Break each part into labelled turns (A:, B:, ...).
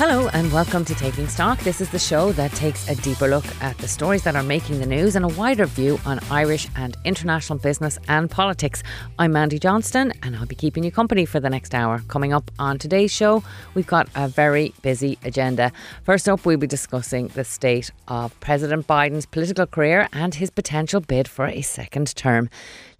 A: Hello and welcome to Taking Stock. This is the show that takes a deeper look at the stories that are making the news and a wider view on Irish and international business and politics. I'm Mandy Johnston and I'll be keeping you company for the next hour. Coming up on today's show, we've got a very busy agenda. First up, we'll be discussing the state of President Biden's political career and his potential bid for a second term.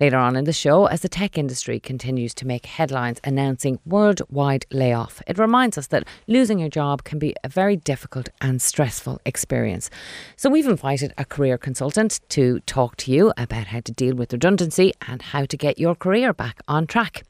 A: Later on in the show, as the tech industry continues to make headlines announcing worldwide layoff, it reminds us that losing your job can be a very difficult and stressful experience. So we've invited a career consultant to talk to you about how to deal with redundancy and how to get your career back on track.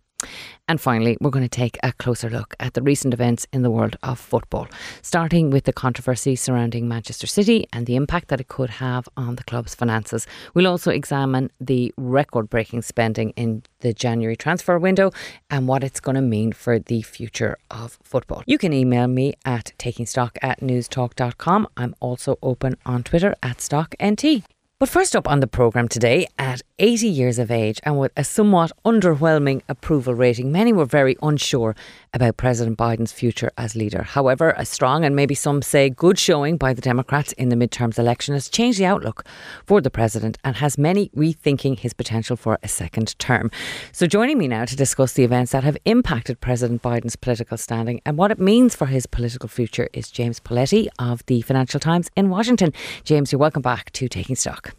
A: And finally, we're going to take a closer look at the recent events in the world of football, starting with the controversy surrounding Manchester City and the impact that it could have on the club's finances. We'll also examine the record breaking spending in the January transfer window and what it's going to mean for the future of football. You can email me at takingstock at newstalk.com. I'm also open on Twitter at StockNT. But first up on the programme today, at 80 years of age and with a somewhat underwhelming approval rating, many were very unsure about President Biden's future as leader. However, a strong and maybe some say good showing by the Democrats in the midterms election has changed the outlook for the president and has many rethinking his potential for a second term. So, joining me now to discuss the events that have impacted President Biden's political standing and what it means for his political future is James Politi of the Financial Times in Washington. James, you're welcome back to Taking Stock.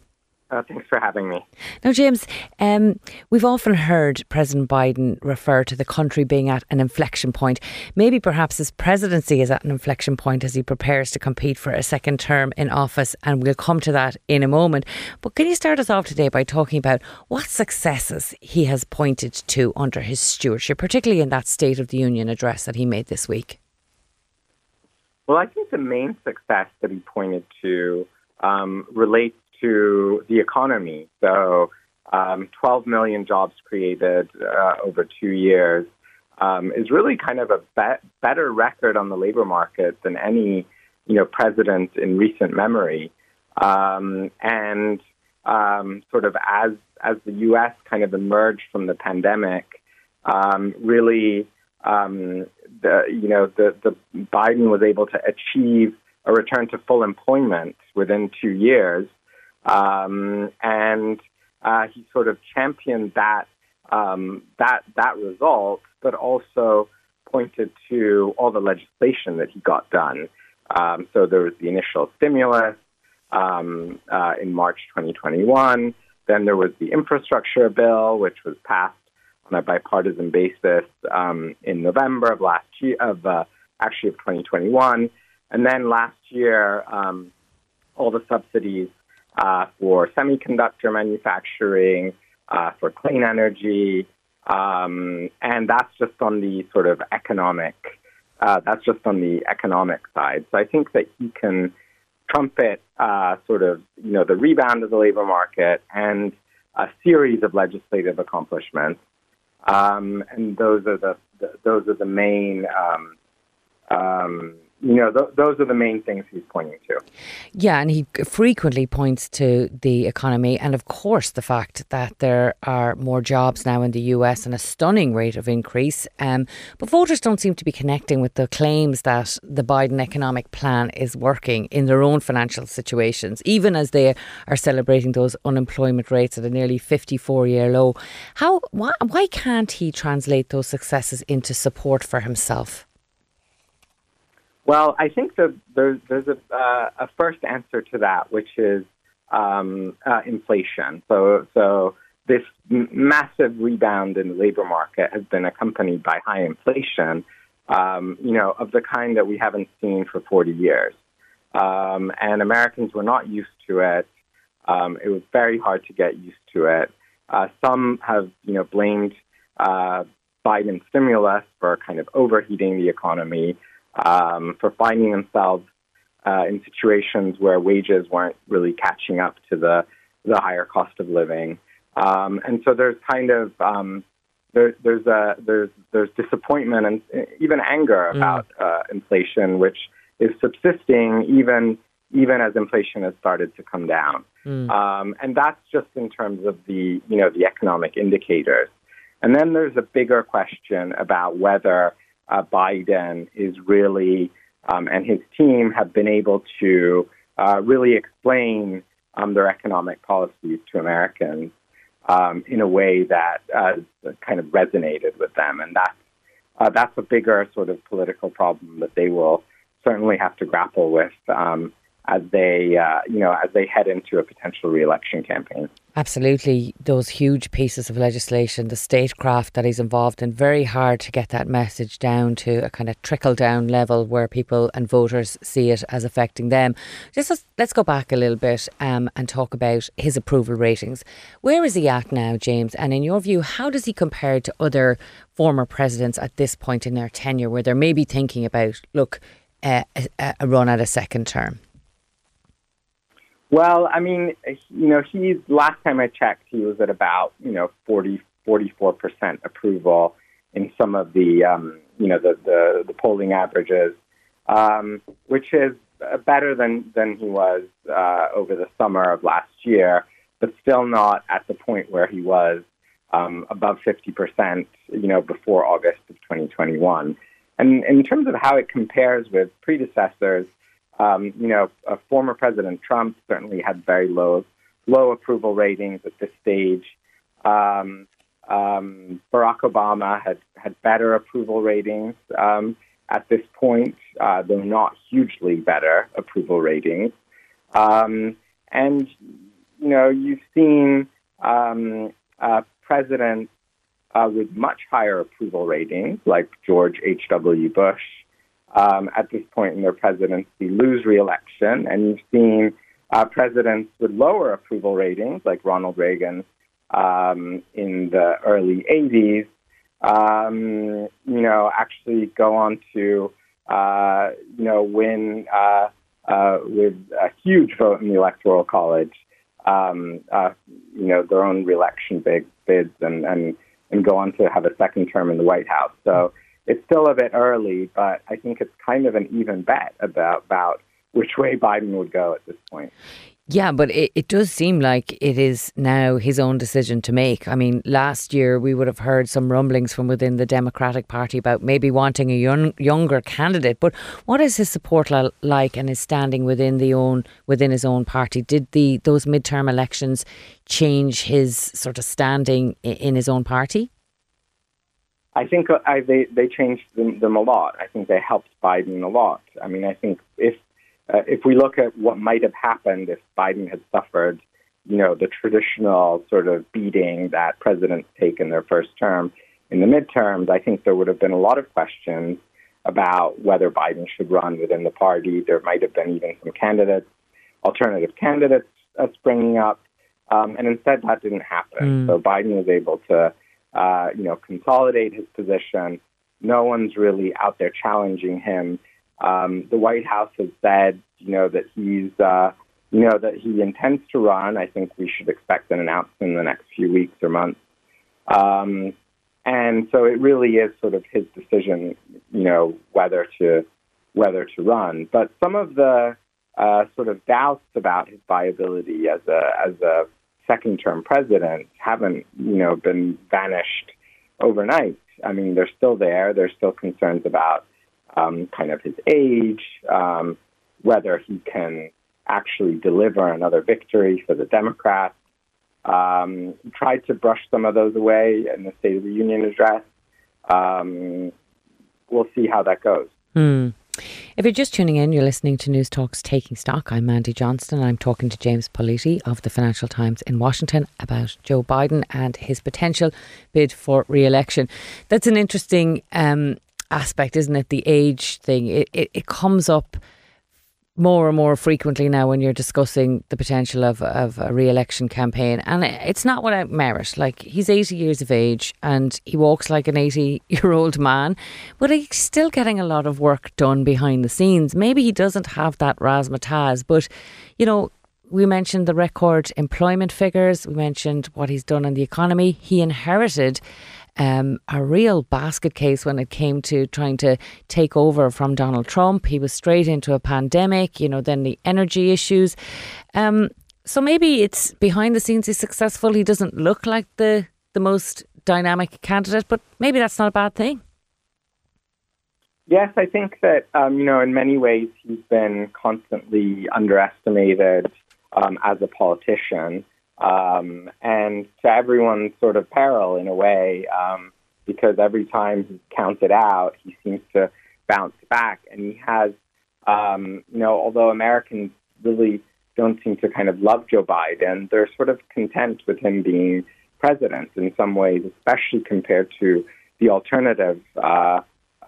B: Uh, thanks for having me.
A: Now, James, um, we've often heard President Biden refer to the country being at an inflection point. Maybe perhaps his presidency is at an inflection point as he prepares to compete for a second term in office, and we'll come to that in a moment. But can you start us off today by talking about what successes he has pointed to under his stewardship, particularly in that State of the Union address that he made this week?
B: Well, I think the main success that he pointed to um, relates to the economy. So, um, 12 million jobs created uh, over two years um, is really kind of a be- better record on the labor market than any, you know, president in recent memory. Um, and um, sort of as as the U.S. kind of emerged from the pandemic, um, really, um, the you know the the Biden was able to achieve a return to full employment within two years. Um, and uh, he sort of championed that um, that that result, but also pointed to all the legislation that he got done. Um, so there was the initial stimulus um, uh, in March 2021. Then there was the infrastructure bill, which was passed on a bipartisan basis um, in November of last year, of uh, actually of 2021. And then last year, um, all the subsidies uh, for semiconductor manufacturing, uh, for clean energy, um, and that's just on the sort of economic. Uh, that's just on the economic side. So I think that he can trumpet uh, sort of you know the rebound of the labor market and a series of legislative accomplishments, um, and those are the, the, those are the main um, um you know, th- those are the main things he's pointing to.
A: Yeah, and he frequently points to the economy and, of course, the fact that there are more jobs now in the US and a stunning rate of increase. Um, but voters don't seem to be connecting with the claims that the Biden economic plan is working in their own financial situations, even as they are celebrating those unemployment rates at a nearly 54 year low. How, why, why can't he translate those successes into support for himself?
B: Well, I think there's, there's a, uh, a first answer to that, which is um, uh, inflation. So, so this m- massive rebound in the labor market has been accompanied by high inflation, um, you know, of the kind that we haven't seen for 40 years. Um, and Americans were not used to it. Um, it was very hard to get used to it. Uh, some have, you know, blamed uh, Biden stimulus for kind of overheating the economy um, for finding themselves uh, in situations where wages weren't really catching up to the the higher cost of living, um, and so there's kind of um, there, there's a there's there's disappointment and even anger mm. about mm. uh, inflation, which is subsisting even even as inflation has started to come down. Mm. Um, and that's just in terms of the you know the economic indicators. And then there's a bigger question about whether uh, Biden is really um, and his team have been able to uh, really explain um, their economic policies to Americans um, in a way that uh, kind of resonated with them, and that's uh, that's a bigger sort of political problem that they will certainly have to grapple with um, as they, uh, you know, as they head into a potential re-election campaign.
A: Absolutely, those huge pieces of legislation, the statecraft that he's involved in, very hard to get that message down to a kind of trickle down level where people and voters see it as affecting them. Just let's, let's go back a little bit um, and talk about his approval ratings. Where is he at now, James? And in your view, how does he compare to other former presidents at this point in their tenure, where they're maybe thinking about, look, uh, a, a run at a second term?
B: Well, I mean, you know, he's last time I checked, he was at about you know 40, 44 percent approval in some of the um, you know the the, the polling averages, um, which is better than than he was uh, over the summer of last year, but still not at the point where he was um, above 50 percent, you know, before August of 2021. And in terms of how it compares with predecessors, um, you know, former President Trump certainly had very low low approval ratings at this stage. Um, um, Barack Obama had had better approval ratings um, at this point, uh, though not hugely better approval ratings. Um, and you know, you've seen um, uh, presidents with much higher approval ratings, like George H.W. Bush, um, at this point in their presidency lose reelection. And you've seen uh, presidents with lower approval ratings, like Ronald Reagan um, in the early 80s, um, you know, actually go on to, uh, you know, win uh, uh with a huge vote in the Electoral College, um, uh, you know, their own reelection big bids and, and, and go on to have a second term in the White House. So, it's still a bit early, but I think it's kind of an even bet about about which way Biden would go at this point.
A: Yeah, but it, it does seem like it is now his own decision to make. I mean, last year we would have heard some rumblings from within the Democratic Party about maybe wanting a young, younger candidate. But what is his support like and his standing within the own within his own party? Did the those midterm elections change his sort of standing in his own party?
B: I think uh, I, they they changed them, them, a lot. I think they helped Biden a lot. I mean, I think if uh, if we look at what might have happened if Biden had suffered, you know, the traditional sort of beating that presidents take in their first term in the midterms, I think there would have been a lot of questions about whether Biden should run within the party. There might have been even some candidates, alternative candidates, uh, springing up, um, and instead that didn't happen. Mm. So Biden was able to uh, you know, consolidate his position. No one's really out there challenging him. Um, the White House has said, you know, that he's, uh, you know, that he intends to run. I think we should expect an announcement in the next few weeks or months. Um, and so it really is sort of his decision, you know, whether to whether to run. But some of the uh, sort of doubts about his viability as a as a second term president haven't, you know, been vanished overnight. I mean, they're still there. There's still concerns about um, kind of his age, um, whether he can actually deliver another victory for the Democrats. Um, tried to brush some of those away in the State of the Union address. Um, we'll see how that goes.
A: Hmm. If you're just tuning in, you're listening to News Talks Taking Stock. I'm Mandy Johnston. And I'm talking to James Politi of the Financial Times in Washington about Joe Biden and his potential bid for re-election. That's an interesting um, aspect, isn't it? The age thing. It, it, it comes up more and more frequently now when you're discussing the potential of, of a re-election campaign. And it's not without merit. Like he's 80 years of age and he walks like an 80 year old man but he's still getting a lot of work done behind the scenes. Maybe he doesn't have that razzmatazz but you know we mentioned the record employment figures. We mentioned what he's done in the economy. He inherited um, a real basket case when it came to trying to take over from Donald Trump. He was straight into a pandemic, you know, then the energy issues. Um, so maybe it's behind the scenes he's successful. He doesn't look like the the most dynamic candidate, but maybe that's not a bad thing.
B: Yes, I think that um, you know in many ways he's been constantly underestimated um, as a politician, um, and to everyone's sort of peril in a way, um, because every time he's counted out, he seems to bounce back, and he has, um, you know, although Americans really don't seem to kind of love Joe Biden, they're sort of content with him being president in some ways, especially compared to the alternative. Uh,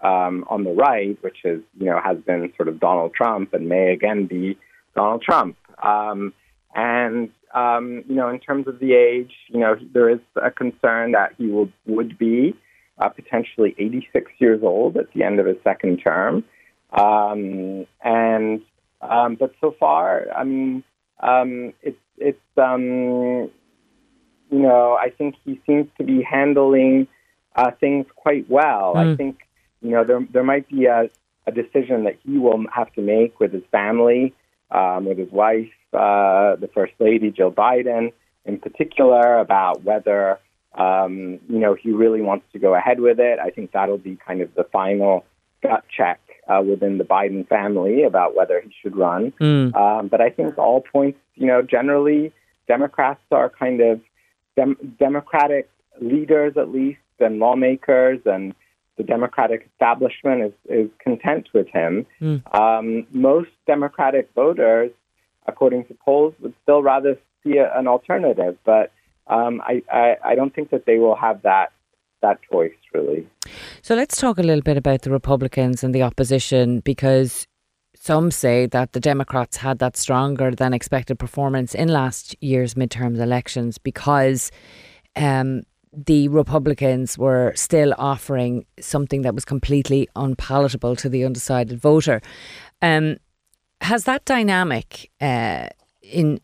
B: um, on the right, which is you know has been sort of Donald Trump and may again be Donald Trump. Um, and um, you know, in terms of the age, you know, there is a concern that he will would be uh, potentially 86 years old at the end of his second term. Um, and um, but so far, I mean, um, it's it's um, you know, I think he seems to be handling uh, things quite well. Mm. I think you know, there there might be a, a decision that he will have to make with his family, um, with his wife, uh, the First Lady Jill Biden, in particular, about whether um, you know he really wants to go ahead with it. I think that'll be kind of the final gut check uh, within the Biden family about whether he should run. Mm. Um, but I think all points, you know, generally Democrats are kind of dem- Democratic leaders, at least, and lawmakers and the Democratic establishment is, is content with him. Mm. Um, most Democratic voters, according to polls, would still rather see a, an alternative, but um, I, I, I don't think that they will have that that choice really.
A: So let's talk a little bit about the Republicans and the opposition because some say that the Democrats had that stronger than expected performance in last year's midterms elections because um, the Republicans were still offering something that was completely unpalatable to the undecided voter. Um, has that dynamic, uh, in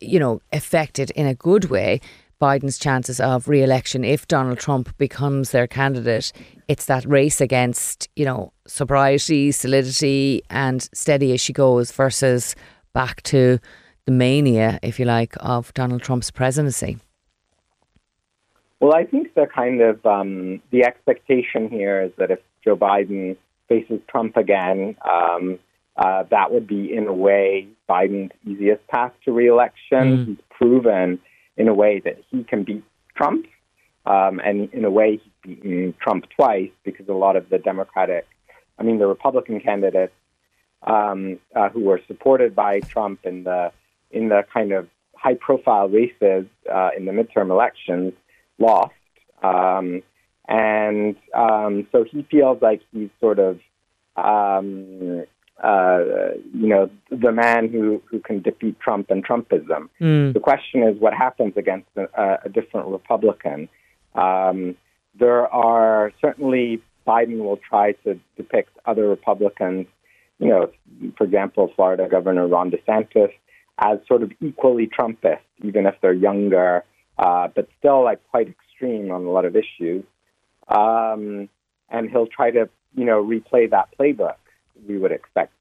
A: you know, affected in a good way Biden's chances of re-election if Donald Trump becomes their candidate? It's that race against you know sobriety, solidity, and steady as she goes versus back to the mania, if you like, of Donald Trump's presidency.
B: Well, I think the kind of um, the expectation here is that if Joe Biden faces Trump again, um, uh, that would be in a way Biden's easiest path to reelection. Mm. He's proven in a way that he can beat Trump, um, and in a way he's beaten Trump twice because a lot of the Democratic, I mean the Republican candidates um, uh, who were supported by Trump in the in the kind of high profile races uh, in the midterm elections lost. Um, and um, so he feels like he's sort of, um, uh, you know, the man who, who can defeat Trump and Trumpism. Mm. The question is what happens against a, a different Republican. Um, there are certainly, Biden will try to depict other Republicans, you know, for example, Florida Governor Ron DeSantis, as sort of equally Trumpist, even if they're younger uh, but still like quite extreme on a lot of issues. Um, and he'll try to, you know, replay that playbook. We would expect.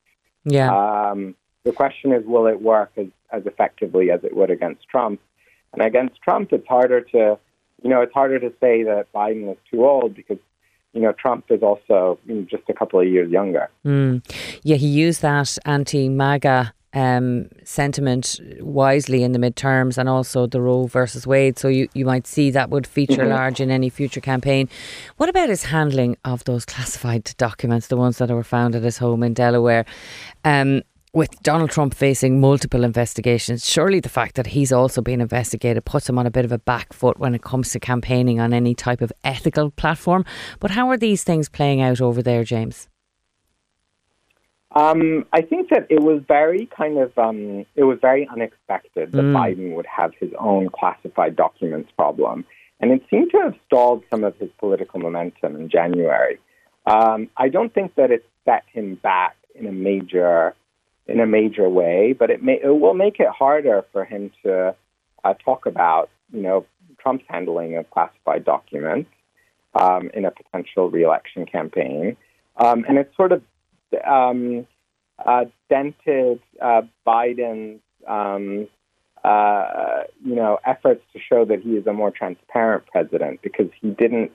A: Yeah.
B: Um, the question is, will it work as, as effectively as it would against Trump? And against Trump, it's harder to, you know, it's harder to say that Biden is too old because you know, Trump is also you know, just a couple of years younger.
A: Mm. Yeah, he used that anti MAGA um, sentiment wisely in the midterms and also the Roe versus Wade. So you, you might see that would feature mm-hmm. large in any future campaign. What about his handling of those classified documents, the ones that were found at his home in Delaware? Um, with Donald Trump facing multiple investigations, surely the fact that he's also being investigated puts him on a bit of a back foot when it comes to campaigning on any type of ethical platform. But how are these things playing out over there, James?
B: Um, I think that it was very kind of um, it was very unexpected that mm. Biden would have his own classified documents problem, and it seemed to have stalled some of his political momentum in January. Um, I don't think that it set him back in a major in a major way, but it may it will make it harder for him to uh, talk about you know Trump's handling of classified documents. um, in a potential reelection campaign. Um, and it's sort of um, uh, dented uh, Biden's um, uh, you know efforts to show that he is a more transparent president because he didn't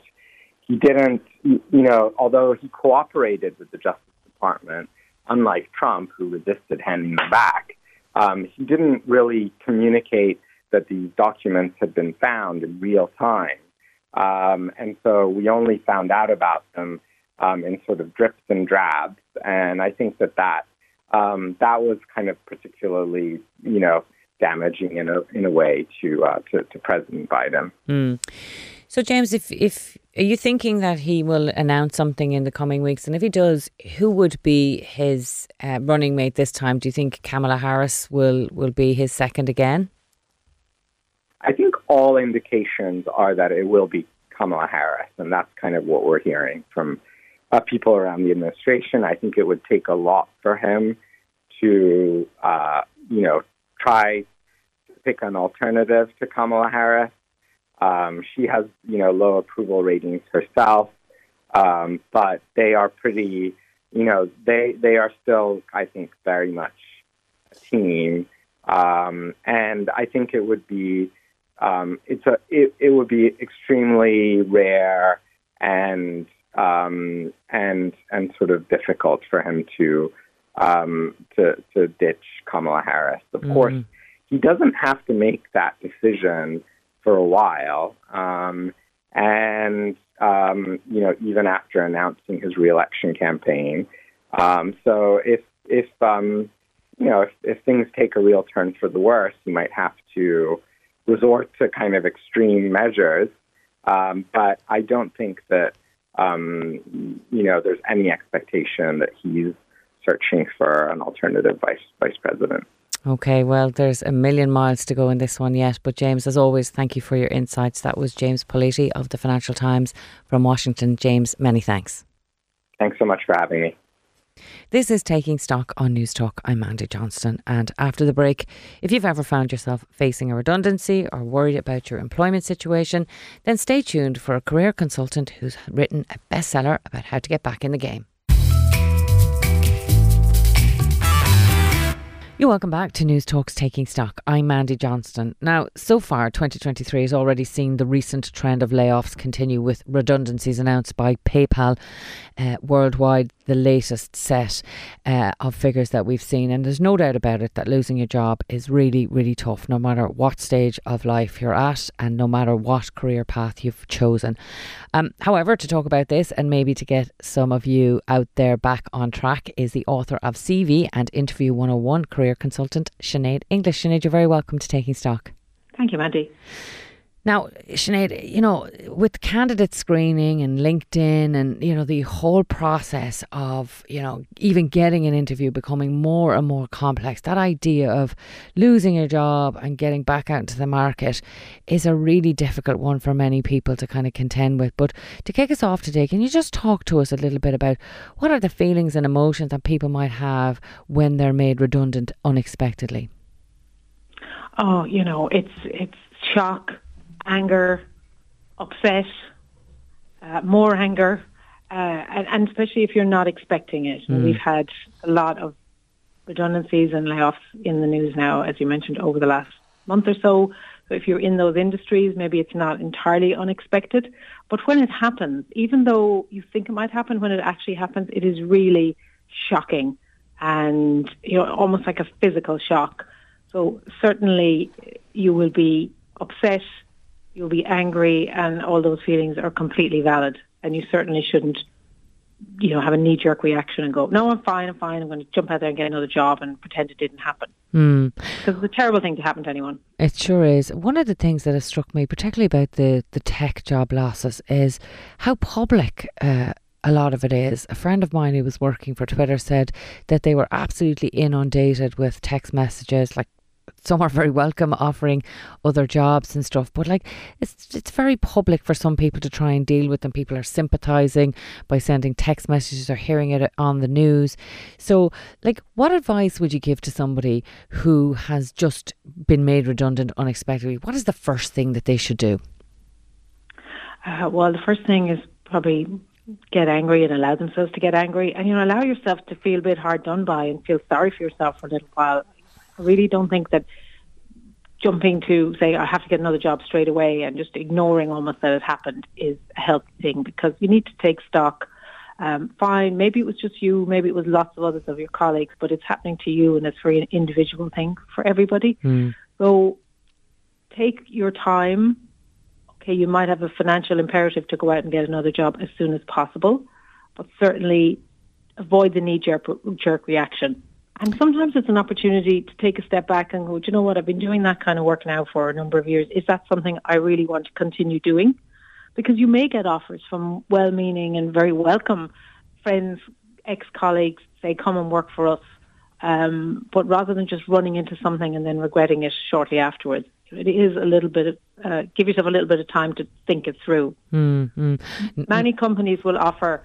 B: he didn't you know although he cooperated with the Justice Department unlike Trump who resisted handing them back um, he didn't really communicate that these documents had been found in real time um, and so we only found out about them um, in sort of drips and drabs. And I think that that um, that was kind of particularly, you know, damaging in a in a way to uh, to, to, President Biden.
A: Mm. So, James, if if are you thinking that he will announce something in the coming weeks, and if he does, who would be his uh, running mate this time? Do you think Kamala Harris will will be his second again?
B: I think all indications are that it will be Kamala Harris, and that's kind of what we're hearing from uh, people around the administration. I think it would take a lot for him to, uh, you know, try to pick an alternative to Kamala Harris. Um, she has, you know, low approval ratings herself, um, but they are pretty, you know, they they are still, I think, very much a team, um, and I think it would be, um, it's a, it, it would be extremely rare and um, and and sort of difficult for him to um, to to ditch Kamala Harris. Of mm-hmm. course, he doesn't have to make that decision for a while, um, and um, you know even after announcing his reelection campaign. Um, so if if um, you know if, if things take a real turn for the worse, he might have to resort to kind of extreme measures. Um, but I don't think that um, you know, there's any expectation that he's searching for an alternative vice vice president.
A: Okay, well, there's a million miles to go in this one yet. But, James, as always, thank you for your insights. That was James Politi of the Financial Times from Washington. James, many thanks.
B: Thanks so much for having me.
A: This is Taking Stock on News Talk. I'm Mandy Johnston. And after the break, if you've ever found yourself facing a redundancy or worried about your employment situation, then stay tuned for a career consultant who's written a bestseller about how to get back in the game. You're welcome back to News Talks Taking Stock. I'm Mandy Johnston. Now, so far, 2023 has already seen the recent trend of layoffs continue with redundancies announced by PayPal uh, worldwide, the latest set uh, of figures that we've seen. And there's no doubt about it that losing your job is really, really tough, no matter what stage of life you're at and no matter what career path you've chosen. Um, however, to talk about this and maybe to get some of you out there back on track is the author of CV and Interview 101 career consultant, Sinead English. Sinead, you're very welcome to Taking Stock.
C: Thank you, Mandy.
A: Now, Sinead, you know, with candidate screening and LinkedIn and, you know, the whole process of, you know, even getting an interview becoming more and more complex, that idea of losing your job and getting back out into the market is a really difficult one for many people to kind of contend with. But to kick us off today, can you just talk to us a little bit about what are the feelings and emotions that people might have when they're made redundant unexpectedly?
C: Oh, you know, it's it's shock anger, upset, uh, more anger, uh, and, and, especially if you're not expecting it. Mm. We've had a lot of redundancies and layoffs in the news now, as you mentioned, over the last month or so. So if you're in those industries, maybe it's not entirely unexpected. But when it happens, even though you think it might happen, when it actually happens, it is really shocking and you know almost like a physical shock. So certainly you will be upset, you'll be angry, and all those feelings are completely valid. And you certainly shouldn't, you know, have a knee jerk reaction and go, "No, I'm fine, I'm fine. I'm going to jump out there and get another job and pretend it didn't happen."
A: Hmm.
C: Because it's a terrible thing to happen to anyone.
A: It sure is. One of the things that has struck me, particularly about the the tech job losses, is how public. Uh, a lot of it is. A friend of mine who was working for Twitter said that they were absolutely inundated with text messages like some are very welcome offering other jobs and stuff but like it's it's very public for some people to try and deal with and people are sympathizing by sending text messages or hearing it on the news. So like what advice would you give to somebody who has just been made redundant unexpectedly? What is the first thing that they should do?
C: Uh, well, the first thing is probably get angry and allow themselves to get angry, and you know, allow yourself to feel a bit hard done by and feel sorry for yourself for a little while. I really don't think that jumping to say I have to get another job straight away and just ignoring almost that it happened is a healthy thing because you need to take stock. Um, fine, maybe it was just you, maybe it was lots of others of your colleagues, but it's happening to you and it's very an individual thing for everybody.
A: Mm.
C: So take your time. Okay, you might have a financial imperative to go out and get another job as soon as possible, but certainly avoid the knee jerk, jerk reaction. And sometimes it's an opportunity to take a step back and go, do you know what, I've been doing that kind of work now for a number of years. Is that something I really want to continue doing? Because you may get offers from well-meaning and very welcome friends, ex-colleagues, say, come and work for us. Um, but rather than just running into something and then regretting it shortly afterwards, it is a little bit of, uh, give yourself a little bit of time to think it through.
A: Mm-hmm.
C: Many companies will offer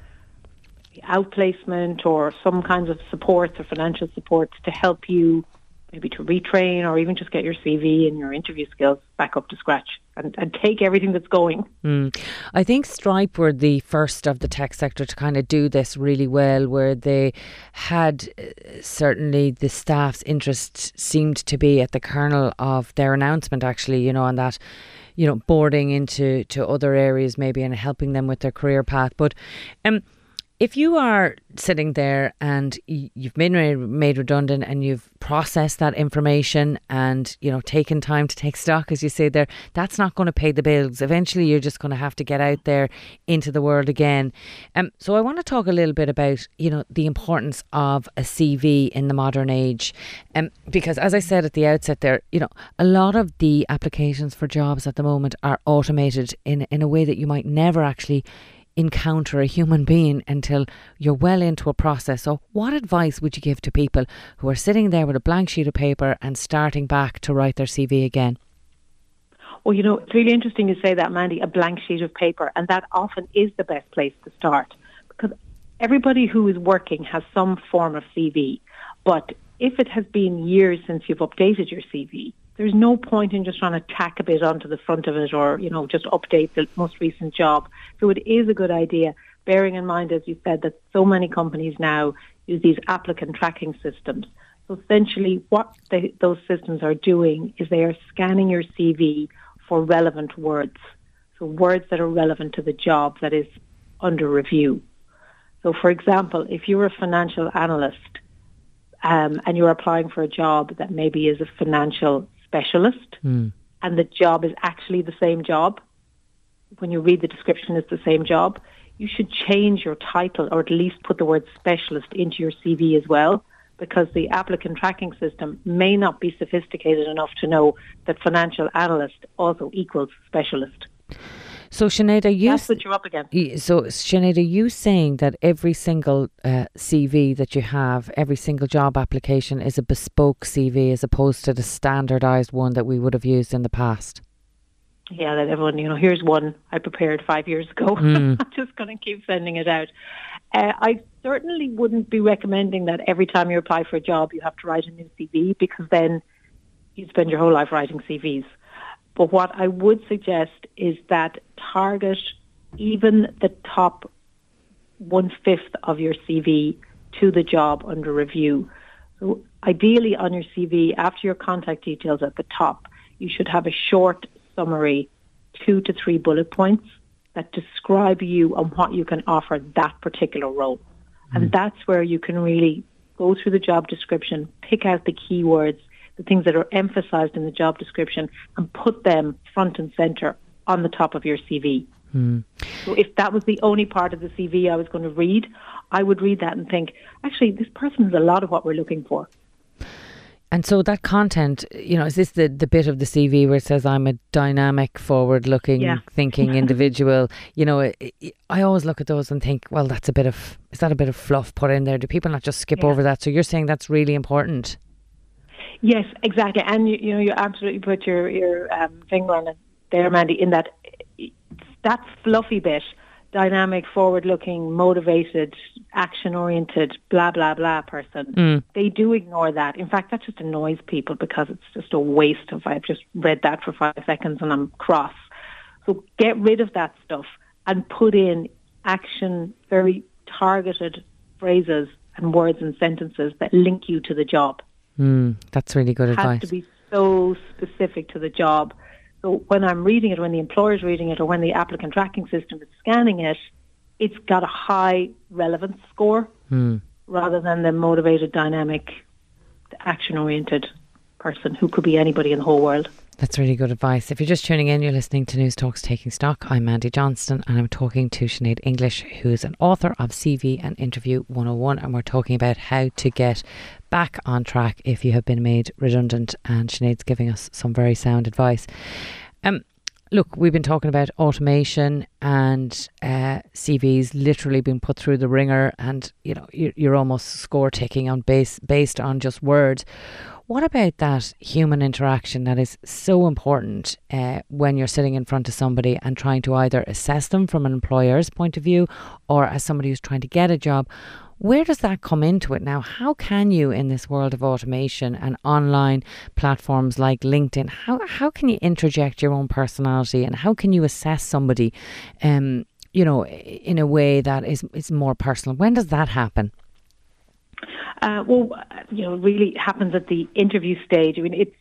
C: outplacement or some kinds of supports or financial supports to help you maybe to retrain or even just get your CV and your interview skills back up to scratch and, and take everything that's going.
A: Mm. I think Stripe were the first of the tech sector to kind of do this really well, where they had uh, certainly the staff's interest seemed to be at the kernel of their announcement, actually, you know, on that you know boarding into to other areas maybe and helping them with their career path but um if you are sitting there and you've been made redundant and you've processed that information and you know taken time to take stock as you say there that's not going to pay the bills. Eventually you're just going to have to get out there into the world again. Um, so i want to talk a little bit about you know the importance of a cv in the modern age. Um, because as i said at the outset there you know a lot of the applications for jobs at the moment are automated in in a way that you might never actually encounter a human being until you're well into a process. So, what advice would you give to people who are sitting there with a blank sheet of paper and starting back to write their CV again?
C: Well, you know, it's really interesting to say that, Mandy, a blank sheet of paper, and that often is the best place to start because everybody who is working has some form of CV. But if it has been years since you've updated your CV, there's no point in just trying to tack a bit onto the front of it or, you know, just update the most recent job. So it is a good idea, bearing in mind, as you said, that so many companies now use these applicant tracking systems. So essentially what they, those systems are doing is they are scanning your CV for relevant words. So words that are relevant to the job that is under review. So for example, if you're a financial analyst um, and you're applying for a job that maybe is a financial specialist
A: mm.
C: and the job is actually the same job, when you read the description, it's the same job, you should change your title or at least put the word specialist into your CV as well because the applicant tracking system may not be sophisticated enough to know that financial analyst also equals specialist.
A: So Sinead, are you
C: that's what you're up against.
A: So Sinead, are you saying that every single uh, CV that you have, every single job application, is a bespoke CV as opposed to the standardised one that we would have used in the past?
C: Yeah, that everyone, you know, here's one I prepared five years ago.
A: Mm.
C: I'm just going to keep sending it out. Uh, I certainly wouldn't be recommending that every time you apply for a job you have to write a new CV because then you spend your whole life writing CVs. But what I would suggest is that target even the top one fifth of your CV to the job under review. So ideally on your CV, after your contact details at the top, you should have a short summary, two to three bullet points that describe you and what you can offer that particular role. Mm. And that's where you can really go through the job description, pick out the keywords, the things that are emphasized in the job description and put them front and center on the top of your CV.
A: Mm.
C: So if that was the only part of the CV I was going to read, I would read that and think, actually, this person is a lot of what we're looking for.
A: And so that content, you know, is this the, the bit of the CV where it says I'm a dynamic, forward looking,
C: yeah.
A: thinking individual? you know, I always look at those and think, well, that's a bit of, is that a bit of fluff put in there? Do people not just skip
C: yeah.
A: over that? So you're saying that's really important?
C: Yes, exactly. And you, you know, you absolutely put your your um, finger on it there, Mandy. In that that fluffy bit, dynamic, forward-looking, motivated, action-oriented, blah blah blah person,
A: mm.
C: they do ignore that. In fact, that just annoys people because it's just a waste of. I've just read that for five seconds and I'm cross. So get rid of that stuff and put in action, very targeted phrases and words and sentences that link you to the job.
A: Mm, that's really good
C: it
A: advice.
C: Has to be so specific to the job. So when I'm reading it, when the employer's reading it, or when the applicant tracking system is scanning it, it's got a high relevance score
A: mm.
C: rather than the motivated, dynamic, action oriented person who could be anybody in the whole world.
A: That's really good advice. If you're just tuning in, you're listening to News Talks Taking Stock. I'm Mandy Johnston and I'm talking to Sinead English, who is an author of CV and Interview 101. And we're talking about how to get back on track if you have been made redundant. And Sinead's giving us some very sound advice. Um, look, we've been talking about automation and uh, CVs literally being put through the ringer, and you know you're, you're almost score ticking on base based on just words. What about that human interaction that is so important uh, when you're sitting in front of somebody and trying to either assess them from an employer's point of view or as somebody who's trying to get a job? Where does that come into it now? How can you, in this world of automation and online platforms like LinkedIn, how, how can you interject your own personality and how can you assess somebody, um, you know, in a way that is, is more personal? When does that happen?
C: Uh, well, you know, really happens at the interview stage. I mean, it's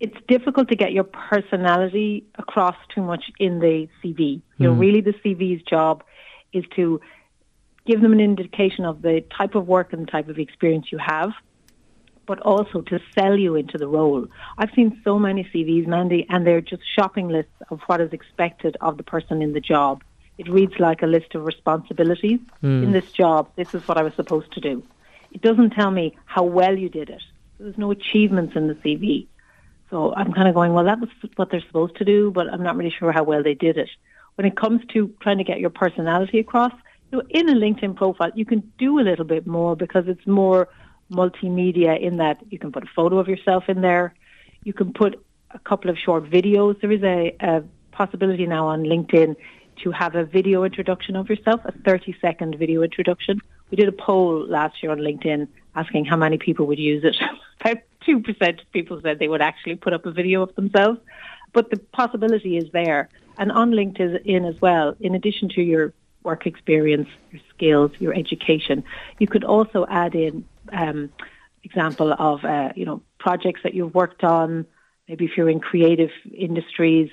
C: it's difficult to get your personality across too much in the CV. You know, hmm. really the CV's job is to give them an indication of the type of work and the type of experience you have, but also to sell you into the role. I've seen so many CVs, Mandy, and they're just shopping lists of what is expected of the person in the job. It reads like a list of responsibilities. Mm. In this job, this is what I was supposed to do. It doesn't tell me how well you did it. There's no achievements in the CV. So I'm kind of going, well, that was what they're supposed to do, but I'm not really sure how well they did it. When it comes to trying to get your personality across, know, in a LinkedIn profile, you can do a little bit more because it's more multimedia in that you can put a photo of yourself in there. You can put a couple of short videos. There is a, a possibility now on LinkedIn to have a video introduction of yourself, a 30 second video introduction. We did a poll last year on LinkedIn asking how many people would use it. About 2% of people said they would actually put up a video of themselves. But the possibility is there. And on LinkedIn as well, in addition to your work experience, your skills, your education, you could also add in um, example of, uh, you know, projects that you've worked on. Maybe if you're in creative industries,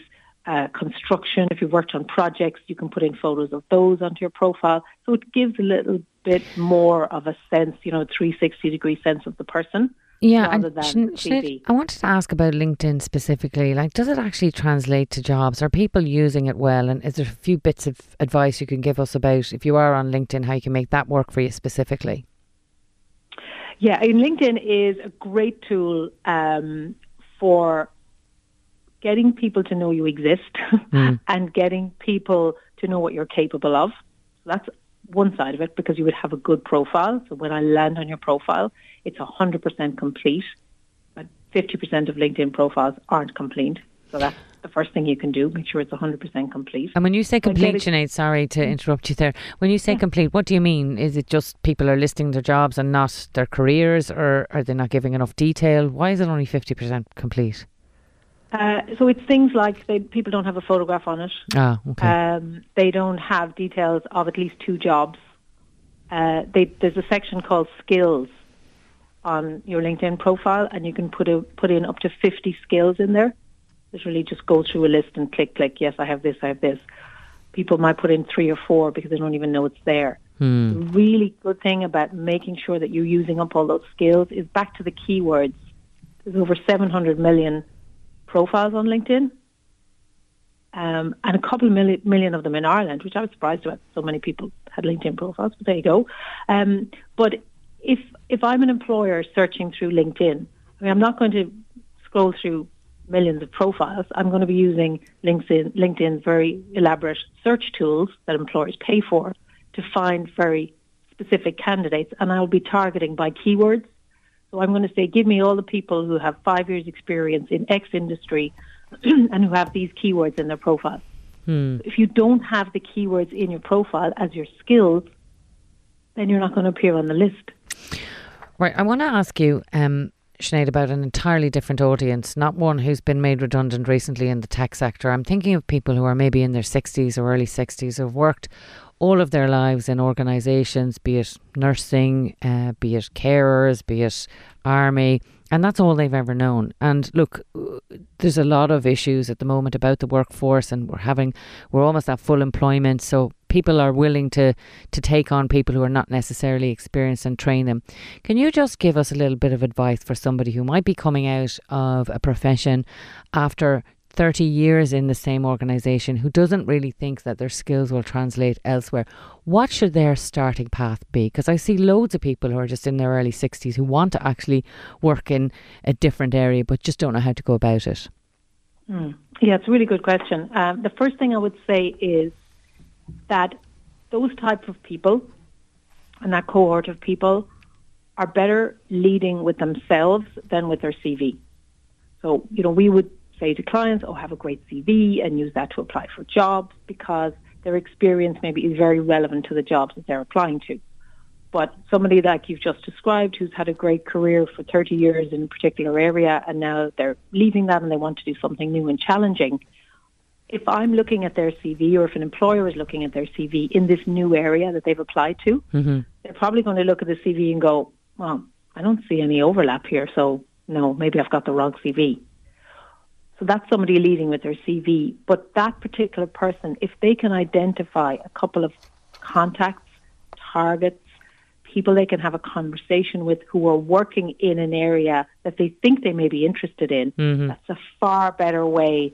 C: uh, construction. If you've worked on projects, you can put in photos of those onto your profile. So it gives a little bit more of a sense, you know, 360 degree sense of the person.
A: Yeah, and I wanted to ask about LinkedIn specifically. Like, does it actually translate to jobs? Are people using it well? And is there a few bits of advice you can give us about if you are on LinkedIn, how you can make that work for you specifically?
C: Yeah, I mean, LinkedIn is a great tool um, for getting people to know you exist mm. and getting people to know what you're capable of. So that's one side of it because you would have a good profile. So when I land on your profile, it's 100% complete. But 50% of LinkedIn profiles aren't complete. So that's the first thing you can do. Make sure it's 100% complete.
A: And when you say complete, Sinead, sorry to mm. interrupt you there. When you say yeah. complete, what do you mean? Is it just people are listing their jobs and not their careers, or are they not giving enough detail? Why is it only 50% complete?
C: Uh, so it's things like they, people don't have a photograph on it.
A: Ah, okay. Um,
C: they don't have details of at least two jobs. Uh, they, there's a section called skills on your LinkedIn profile, and you can put a, put in up to 50 skills in there. Literally, just go through a list and click, click. Yes, I have this. I have this. People might put in three or four because they don't even know it's there.
A: Hmm.
C: The really good thing about making sure that you're using up all those skills is back to the keywords. There's over 700 million profiles on LinkedIn, um, and a couple of million, million of them in Ireland, which I was surprised about. So many people had LinkedIn profiles, but there you go. Um, but if if I'm an employer searching through LinkedIn, I mean, I'm not going to scroll through millions of profiles. I'm going to be using LinkedIn, LinkedIn's very elaborate search tools that employers pay for to find very specific candidates, and I'll be targeting by keywords. So I'm going to say, give me all the people who have five years experience in X industry and who have these keywords in their profile.
A: Hmm.
C: If you don't have the keywords in your profile as your skills, then you're not going to appear on the list.
A: Right. I want to ask you, um, Sinead, about an entirely different audience, not one who's been made redundant recently in the tech sector. I'm thinking of people who are maybe in their 60s or early 60s who've worked all of their lives in organisations, be it nursing, uh, be it carers, be it army, and that's all they've ever known. And look, there's a lot of issues at the moment about the workforce, and we're having we're almost at full employment, so people are willing to to take on people who are not necessarily experienced and train them. Can you just give us a little bit of advice for somebody who might be coming out of a profession after 30 years in the same organisation who doesn't really think that their skills will translate elsewhere, what should their starting path be? Because I see loads of people who are just in their early 60s who want to actually work in a different area but just don't know how to go about it.
C: Mm. Yeah, it's a really good question. Um, the first thing I would say is that those type of people and that cohort of people are better leading with themselves than with their CV. So, you know, we would say to clients, oh, have a great CV and use that to apply for jobs because their experience maybe is very relevant to the jobs that they're applying to. But somebody like you've just described who's had a great career for 30 years in a particular area and now they're leaving that and they want to do something new and challenging. If I'm looking at their CV or if an employer is looking at their CV in this new area that they've applied to, mm-hmm. they're probably going to look at the CV and go, well, I don't see any overlap here. So no, maybe I've got the wrong CV. So that's somebody leading with their CV. But that particular person, if they can identify a couple of contacts, targets, people they can have a conversation with who are working in an area that they think they may be interested in, mm-hmm. that's a far better way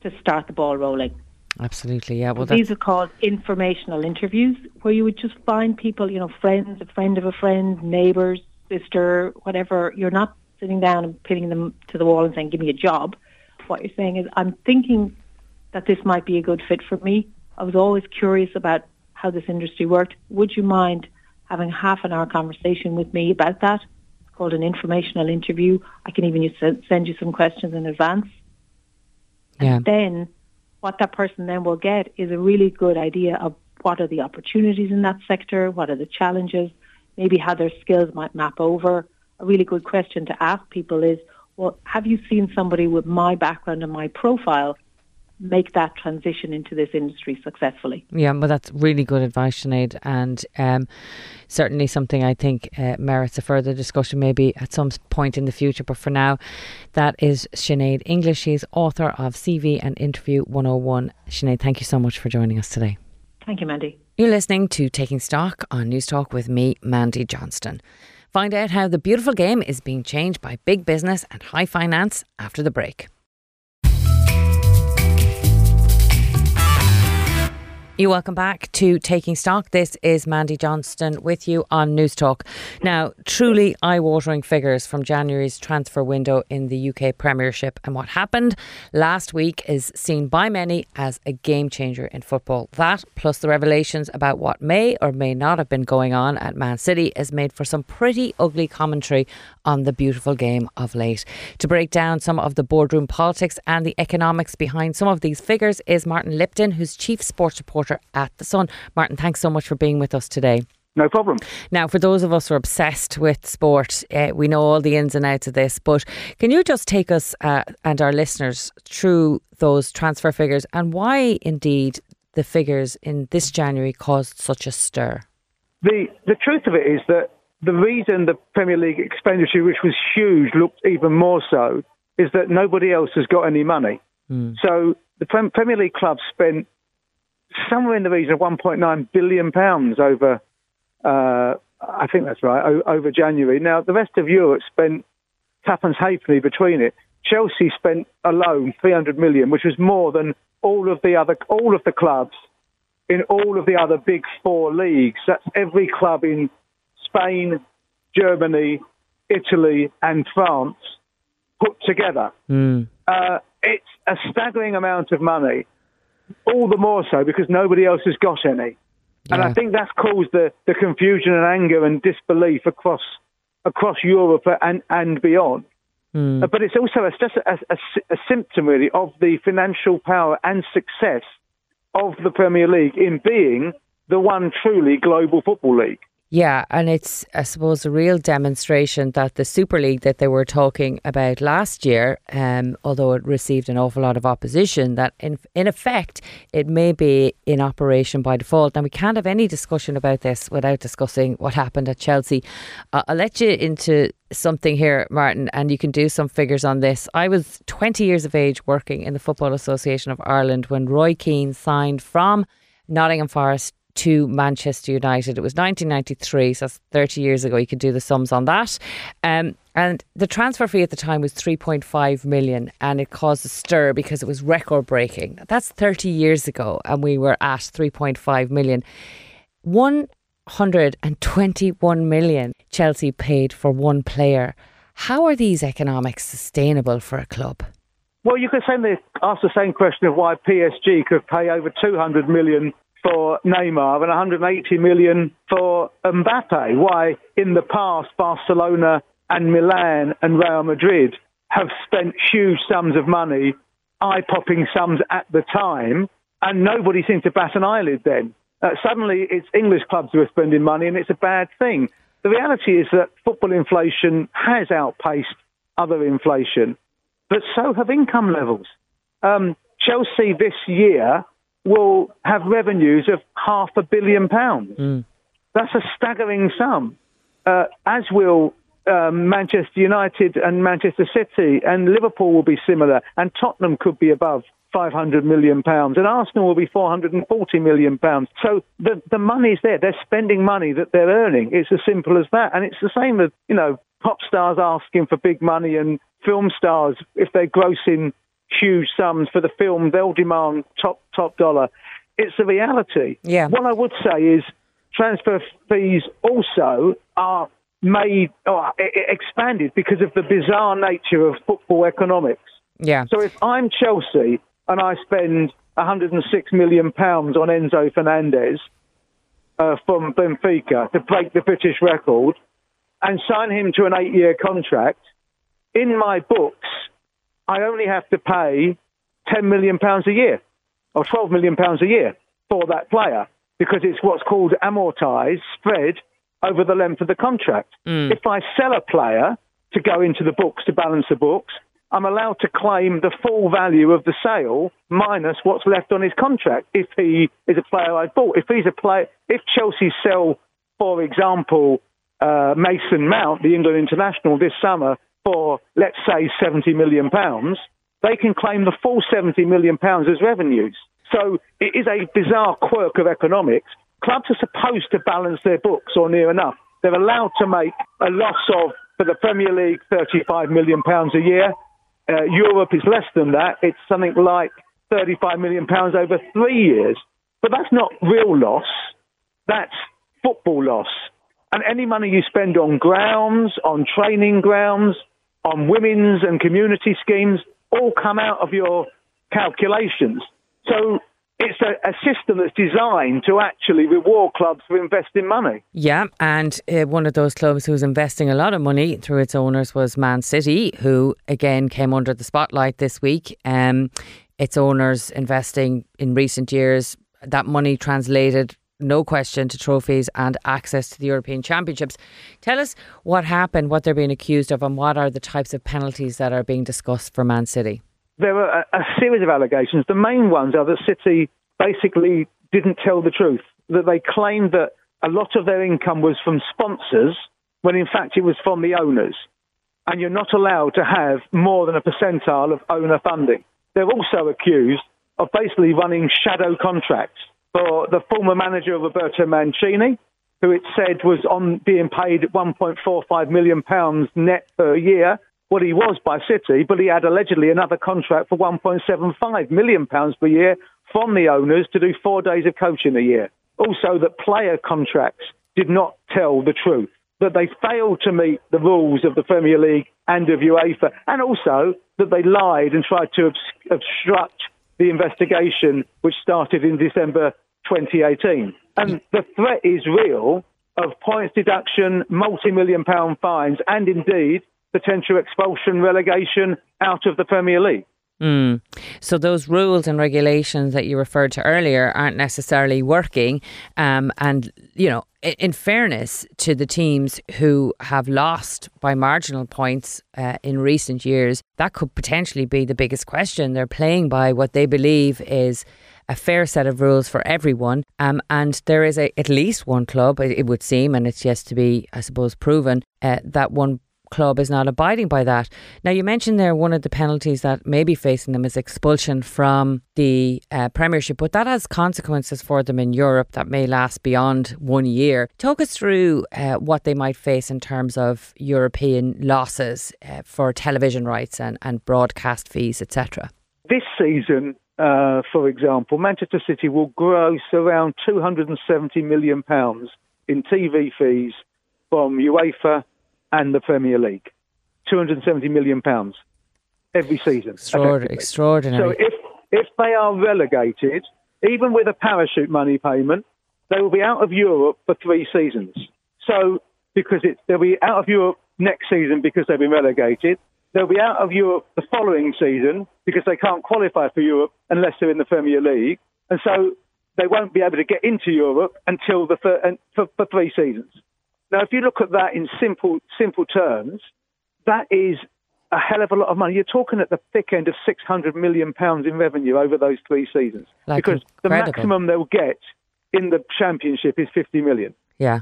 C: to start the ball rolling.
A: Absolutely, yeah.
C: Well, these are called informational interviews, where you would just find people, you know, friends, a friend of a friend, neighbours, sister, whatever. You're not sitting down and pinning them to the wall and saying, "Give me a job." What you're saying is I'm thinking that this might be a good fit for me. I was always curious about how this industry worked. Would you mind having half an hour conversation with me about that? It's called an informational interview. I can even send you some questions in advance.
A: Yeah.
C: And then what that person then will get is a really good idea of what are the opportunities in that sector, what are the challenges, maybe how their skills might map over. A really good question to ask people is, well, have you seen somebody with my background and my profile make that transition into this industry successfully?
A: Yeah, well, that's really good advice, Sinead, and um, certainly something I think uh, merits a further discussion maybe at some point in the future. But for now, that is Sinead English. She's author of CV and Interview 101. Sinead, thank you so much for joining us today.
C: Thank you, Mandy.
A: You're listening to Taking Stock on Newstalk with me, Mandy Johnston. Find out how the beautiful game is being changed by big business and high finance after the break. You welcome back to Taking Stock. This is Mandy Johnston with you on Newstalk. Now, truly eye-watering figures from January's transfer window in the UK Premiership, and what happened last week is seen by many as a game changer in football. That, plus the revelations about what may or may not have been going on at Man City, has made for some pretty ugly commentary on the beautiful game of late. To break down some of the boardroom politics and the economics behind some of these figures is Martin Lipton, who's chief sports reporter reporter at The Sun. Martin, thanks so much for being with us today.
D: No problem.
A: Now, for those of us who are obsessed with sport, uh, we know all the ins and outs of this, but can you just take us uh, and our listeners through those transfer figures and why indeed the figures in this January caused such a stir?
D: The, the truth of it is that the reason the Premier League expenditure, which was huge, looked even more so, is that nobody else has got any money. Mm. So the Premier League clubs spent somewhere in the region of 1.9 billion pounds over. Uh, I think that's right over January. Now the rest of Europe spent tuppence halfpenny between it. Chelsea spent alone 300 million, which was more than all of the other all of the clubs in all of the other big four leagues. That's every club in Spain, Germany, Italy, and France put together. Mm. Uh, it's a staggering amount of money all the more so because nobody else has got any. Yeah. And I think that's caused the, the confusion and anger and disbelief across across Europe and, and beyond. Mm. But it's also a, just a, a, a, symptom, really, of the financial power and success of the Premier League in being the one truly global football league.
A: Yeah, and it's, I suppose, a real demonstration that the Super League that they were talking about last year, um, although it received an awful lot of opposition, that in, in effect it may be in operation by default. Now, we can't have any discussion about this without discussing what happened at Chelsea. Uh, I'll let you into something here, Martin, and you can do some figures on this. I was 20 years of age working in the Football Association of Ireland when Roy Keane signed from Nottingham Forest to Manchester United. It was 1993, so that's 30 years ago. You could do the sums on that. Um, and the transfer fee at the time was 3.5 million, and it caused a stir because it was record breaking. That's 30 years ago, and we were at 3.5 million. 121 million Chelsea paid for one player. How are these economics sustainable for a club?
D: Well, you could say ask the same question of why PSG could pay over 200 million for Neymar and 180 million for Mbappe. Why, in the past, Barcelona and Milan and Real Madrid have spent huge sums of money, eye popping sums at the time, and nobody seemed to bat an eyelid then. Uh, suddenly, it's English clubs who are spending money, and it's a bad thing. The reality is that football inflation has outpaced other inflation, but so have income levels. Um, Chelsea this year will have revenues of half a billion pounds. Mm. That's a staggering sum, uh, as will um, Manchester United and Manchester City, and Liverpool will be similar, and Tottenham could be above 500 million pounds, and Arsenal will be 440 million pounds. So the the money's there. They're spending money that they're earning. It's as simple as that, and it's the same with you know pop stars asking for big money and film stars if they're grossing huge sums for the film, they'll demand top top dollar. It's a reality.
A: Yeah.
D: What I would say is transfer fees also are made or expanded because of the bizarre nature of football economics.
A: Yeah.
D: So if I'm Chelsea and I spend 106 million pounds on Enzo Fernandez uh, from Benfica to break the British record and sign him to an eight-year contract, in my books I only have to pay £10 million a year or £12 million a year for that player because it's what's called amortized, spread over the length of the contract. Mm. If I sell a player to go into the books to balance the books, I'm allowed to claim the full value of the sale minus what's left on his contract if he is a player I bought. If he's a player, if Chelsea sell, for example, uh, Mason Mount, the England international, this summer for, let's say, 70 million pounds, they can claim the full 70 million pounds as revenues. So it is a bizarre quirk of economics. Clubs are supposed to balance their books or near enough. They're allowed to make a loss of, for the Premier League, 35 million pounds a year. Uh, Europe is less than that. It's something like 35 million pounds over three years. But that's not real loss. That's football loss. And any money you spend on grounds, on training grounds, on women's and community schemes all come out of your calculations. So it's a, a, system that's designed to actually reward clubs for investing money.
A: Yeah, and uh, one of those clubs who's investing a lot of money through its owners was Man City, who again came under the spotlight this week. Um, its owners investing in recent years, that money translated no question, to trophies and access to the European Championships. Tell us what happened, what they're being accused of, and what are the types of penalties that are being discussed for Man City.
D: There were a, a series of allegations. The main ones are that City basically didn't tell the truth, that they claimed that a lot of their income was from sponsors when in fact it was from the owners. And you're not allowed to have more than a percentile of owner funding. They're also accused of basically running shadow contracts for the former manager of Roberto Mancini, who it said was on being paid 1.45 million pounds net per year. What he was by City, but he had allegedly another contract for 1.75 million pounds per year from the owners to do four days of coaching a year. Also, that player contracts did not tell the truth, that they failed to meet the rules of the Premier League and of UEFA, and also that they lied and tried to obstruct the investigation which started in December 2018. And the threat is real of points deduction, multi million pound fines, and indeed potential expulsion, relegation out of the Premier League.
A: Mm. So those rules and regulations that you referred to earlier aren't necessarily working. Um, and you know, in, in, fairness to the teams who have lost by marginal points uh, in recent years, that could potentially be the biggest question. They're playing by what they believe is a fair set of rules for everyone. Um, and there is a, at least one club, it, would seem, and it's yet to be, I suppose, proven, uh, that one club is not abiding by that. Now, you mentioned there one of the penalties that may be facing them is expulsion from the uh, Premiership, but that has consequences for them in Europe that may last beyond one year. Talk us through uh, what they might face in terms of European losses uh, for television rights and, and broadcast fees, etc.
D: This season, uh, for example, Manchester City will gross around 270 million pounds in TV fees from UEFA and the Premier League. 270 million pounds every season.
A: Extraordinary. extraordinary.
D: So if if they are relegated, even with a parachute money payment, they will be out of Europe for three seasons. So because it, they'll be out of Europe next season because they've been relegated. They'll be out of Europe the following season because they can't qualify for Europe unless they're in the Premier League. And so they won't be able to get into Europe until the thir- for, for three seasons. Now, if you look at that in simple simple terms, that is a hell of a lot of money. You're talking at the thick end of 600 million pounds in revenue over those three seasons
A: like
D: because
A: incredible.
D: the maximum they'll get in the championship is 50 million.
A: Yeah,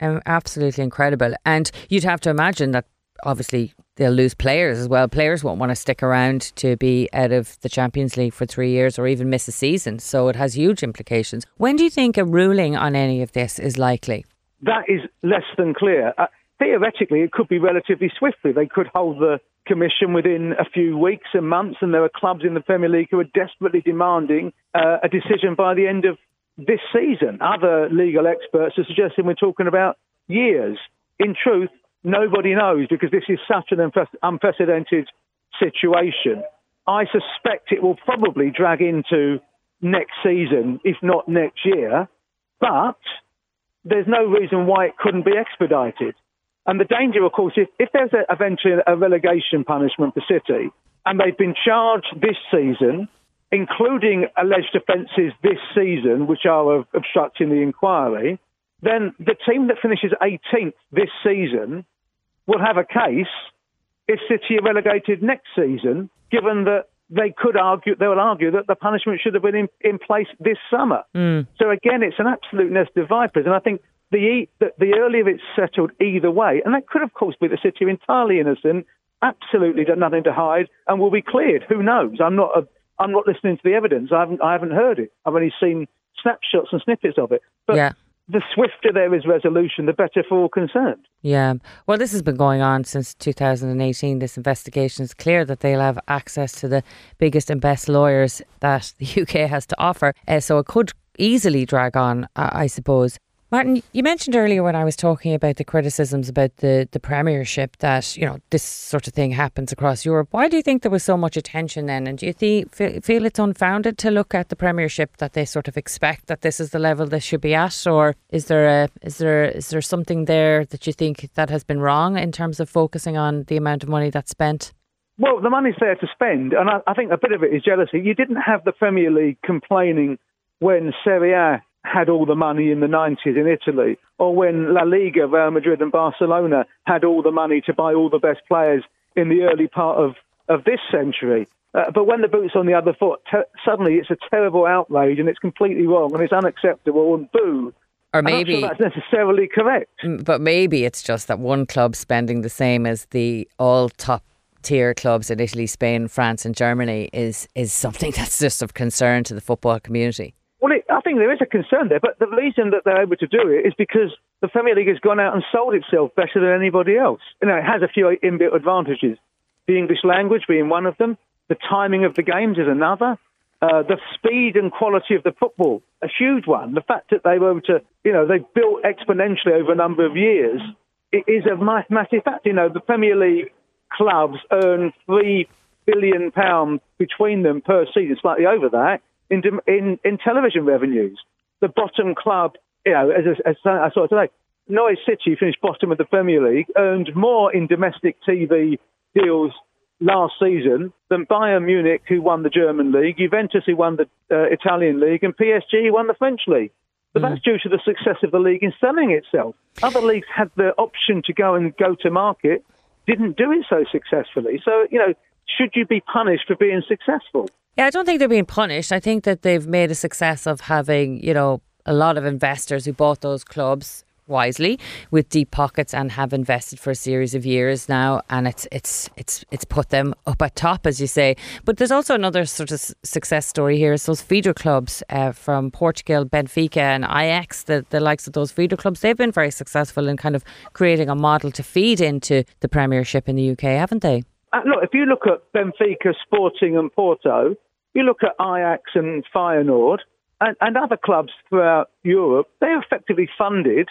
A: um, absolutely incredible. And you'd have to imagine that obviously they'll lose players as well. Players won't want to stick around to be out of the Champions League for three years or even miss a season. So it has huge implications. When do you think a ruling on any of this is likely?
D: That is less than clear. Uh, theoretically, it could be relatively swiftly. They could hold the commission within a few weeks and months, and there are clubs in the Premier League who are desperately demanding uh, a decision by the end of this season. Other legal experts are suggesting we're talking about years. In truth, nobody knows because this is such an unprecedented situation. I suspect it will probably drag into next season, if not next year. But there's no reason why it couldn't be expedited. And the danger, of course, if, if there's a, eventually a relegation punishment for City, and they've been charged this season, including alleged offences this season, which are obstructing the inquiry, then the team that finishes 18th this season will have a case if City are relegated next season, given that they could argue, they will argue that the punishment should have been in, in place this summer.
A: Mm.
D: So again, it's an absolute nest of vipers. And I think the, the, the earlier it's settled either way, and that could of course be the city entirely innocent, absolutely nothing to hide, and will be cleared. Who knows? I'm not a, I'm not listening to the evidence. I haven't I haven't heard it. I've only seen snapshots and snippets of it. But
A: yeah
D: the swifter there is resolution, the better for all concerned.
A: Yeah. Well, this has been going on since 2018. This investigation is clear that they'll have access to the biggest and best lawyers that the UK has to offer. Uh, so it could easily drag on, I suppose. Martin, you mentioned earlier when I was talking about the criticisms about the, the Premiership that, you know, this sort of thing happens across Europe. Why do you think there was so much attention then? And do you think, feel it's unfounded to look at the Premiership that they sort of expect that this is the level they should be at? Or is there, a, is there, is there something there that you think that has been wrong in terms of focusing on the amount of money that's spent?
D: Well, the money's there to spend, and I, I think a bit of it is jealousy. You didn't have the Premier League complaining when Serie A had all the money in the 90s in Italy, or when La Liga, Real Madrid and Barcelona had all the money to buy all the best players in the early part of, of this century. Uh, but when the boot's on the other foot, suddenly it's a terrible outrage and it's completely wrong and it's unacceptable and boo.
A: Or maybe
D: sure that's necessarily correct.
A: But maybe it's just that one club spending the same as the all top tier clubs in Italy, Spain, France, and Germany is is something that's just of concern to the football community.
D: Well, it, I think there is a concern there, but the reason that they're able to do it is because the Premier League has gone out and sold itself better than anybody else. You know, it has a few inbuilt advantages. The English language being one of them, the timing of the games is another. Uh, the speed and quality of the football, a huge one. The fact that they were able to, you know, they've built exponentially over a number of years it is a massive fact. You know, the Premier League clubs earn three billion pounds between them per season, slightly over that in, in, in television revenues. The bottom club, you know, as, I saw today, Norwich City finished bottom of the Premier League, earned more in domestic TV deals last season than Bayern Munich, who won the German league, Juventus, who won the uh, Italian league, and PSG, who won the French league. But that's due to the success of the league in selling itself. Other leagues had the option to go and go to market, didn't do it so successfully. So, you know, should you be punished for being successful?
A: Yeah, I don't think they're being punished. I think that they've made a success of having, you know, a lot of investors who bought those clubs wisely with deep pockets and have invested for a series of years now. And it's it's it's it's put them up at top as you say. But there's also another sort of success story here. It's those feeder clubs uh, from Portugal Benfica and Ajax the, the likes of those feeder clubs. They've been very successful in kind of creating a model to feed into the premiership in the UK haven't they
D: look if you look at Benfica Sporting and Porto you look at Ajax and Feyenoord and, and other clubs throughout Europe they're effectively funded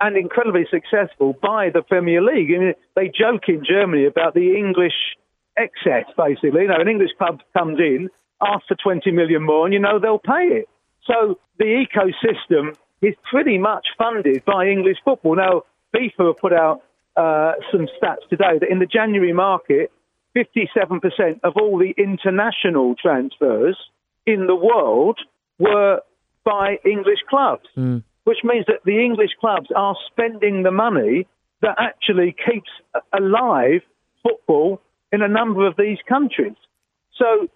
D: and incredibly successful by the Premier League. I mean, they joke in Germany about the English excess, basically. You know, an English club comes in, asks for 20 million more, and you know they'll pay it. So the ecosystem is pretty much funded by English football. Now, FIFA have put out uh, some stats today that in the January market, 57% of all the international transfers in the world were by English clubs. Mm which means that the English clubs are spending the money that actually keeps alive football in a number of these countries. So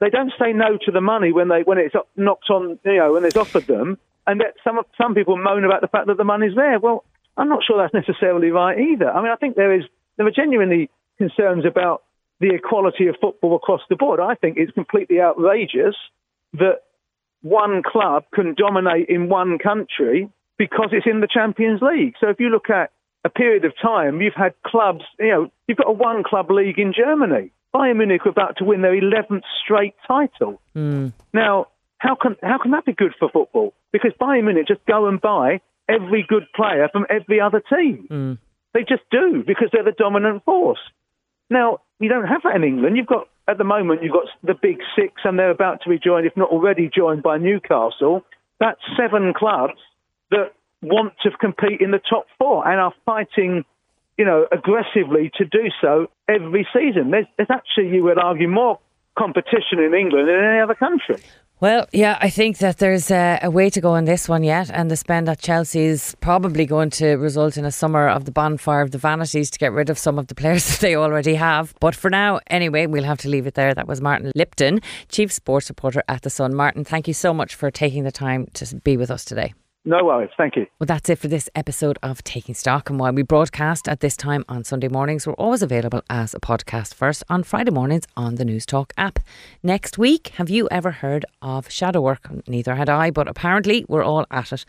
D: they don't say no to the money when they when it's knocked on, you know, when it's offered them. And that some some people moan about the fact that the money's there. Well, I'm not sure that's necessarily right either. I mean, I think there is there are genuinely concerns about the equality of football across the board. I think it's completely outrageous that one club can dominate in one country because it's in the Champions League. So if you look at a period of time, you've had clubs, you know, you've got a one club league in Germany. Bayern Munich are about to win their 11th straight title. Mm. Now, how can, how can that be good for football? Because Bayern Munich just go and buy every good player from every other team. Mm. They just do because they're the dominant force. Now, you don't have that in England. You've got at the moment, you've got the big six, and they're about to be joined, if not already joined, by Newcastle. That's seven clubs that want to compete in the top four and are fighting, you know, aggressively to do so every season. There's, there's actually, you would argue, more competition in England than in any other country.
A: Well, yeah, I think that there's a, a, way to go on this one yet, and the spend at Chelsea is probably going to result in a summer of the bonfire of the vanities to get rid of some of the players that they already have. But for now, anyway, we'll have to leave it there. That was Martin Lipton, Chief Sports Reporter at The Sun. Martin, thank you so much for taking the time to be with us today.
D: No worries. Thank you.
A: Well, that's it for this episode of Taking Stock. And while we broadcast at this time on Sunday mornings, we're always available as a podcast first on Friday mornings on the Newstalk app. Next week, have you ever heard of shadow work? Neither had I, but apparently we're all at it.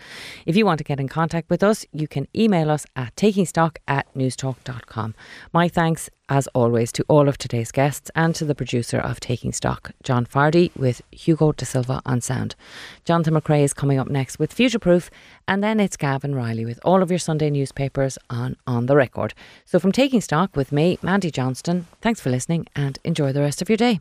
A: If you want to get in contact with us, you can email us at takingstock at newstalk.com. My thanks as always, to all of today's guests and to the producer of Taking Stock, John Fardy, with Hugo De Silva on sound. Jonathan McCrea is coming up next with Future Proof, and then it's Gavin Reilly with all of your Sunday newspapers on On the Record. So from Taking Stock with me, Mandy Johnston, thanks for listening and enjoy the rest of your day.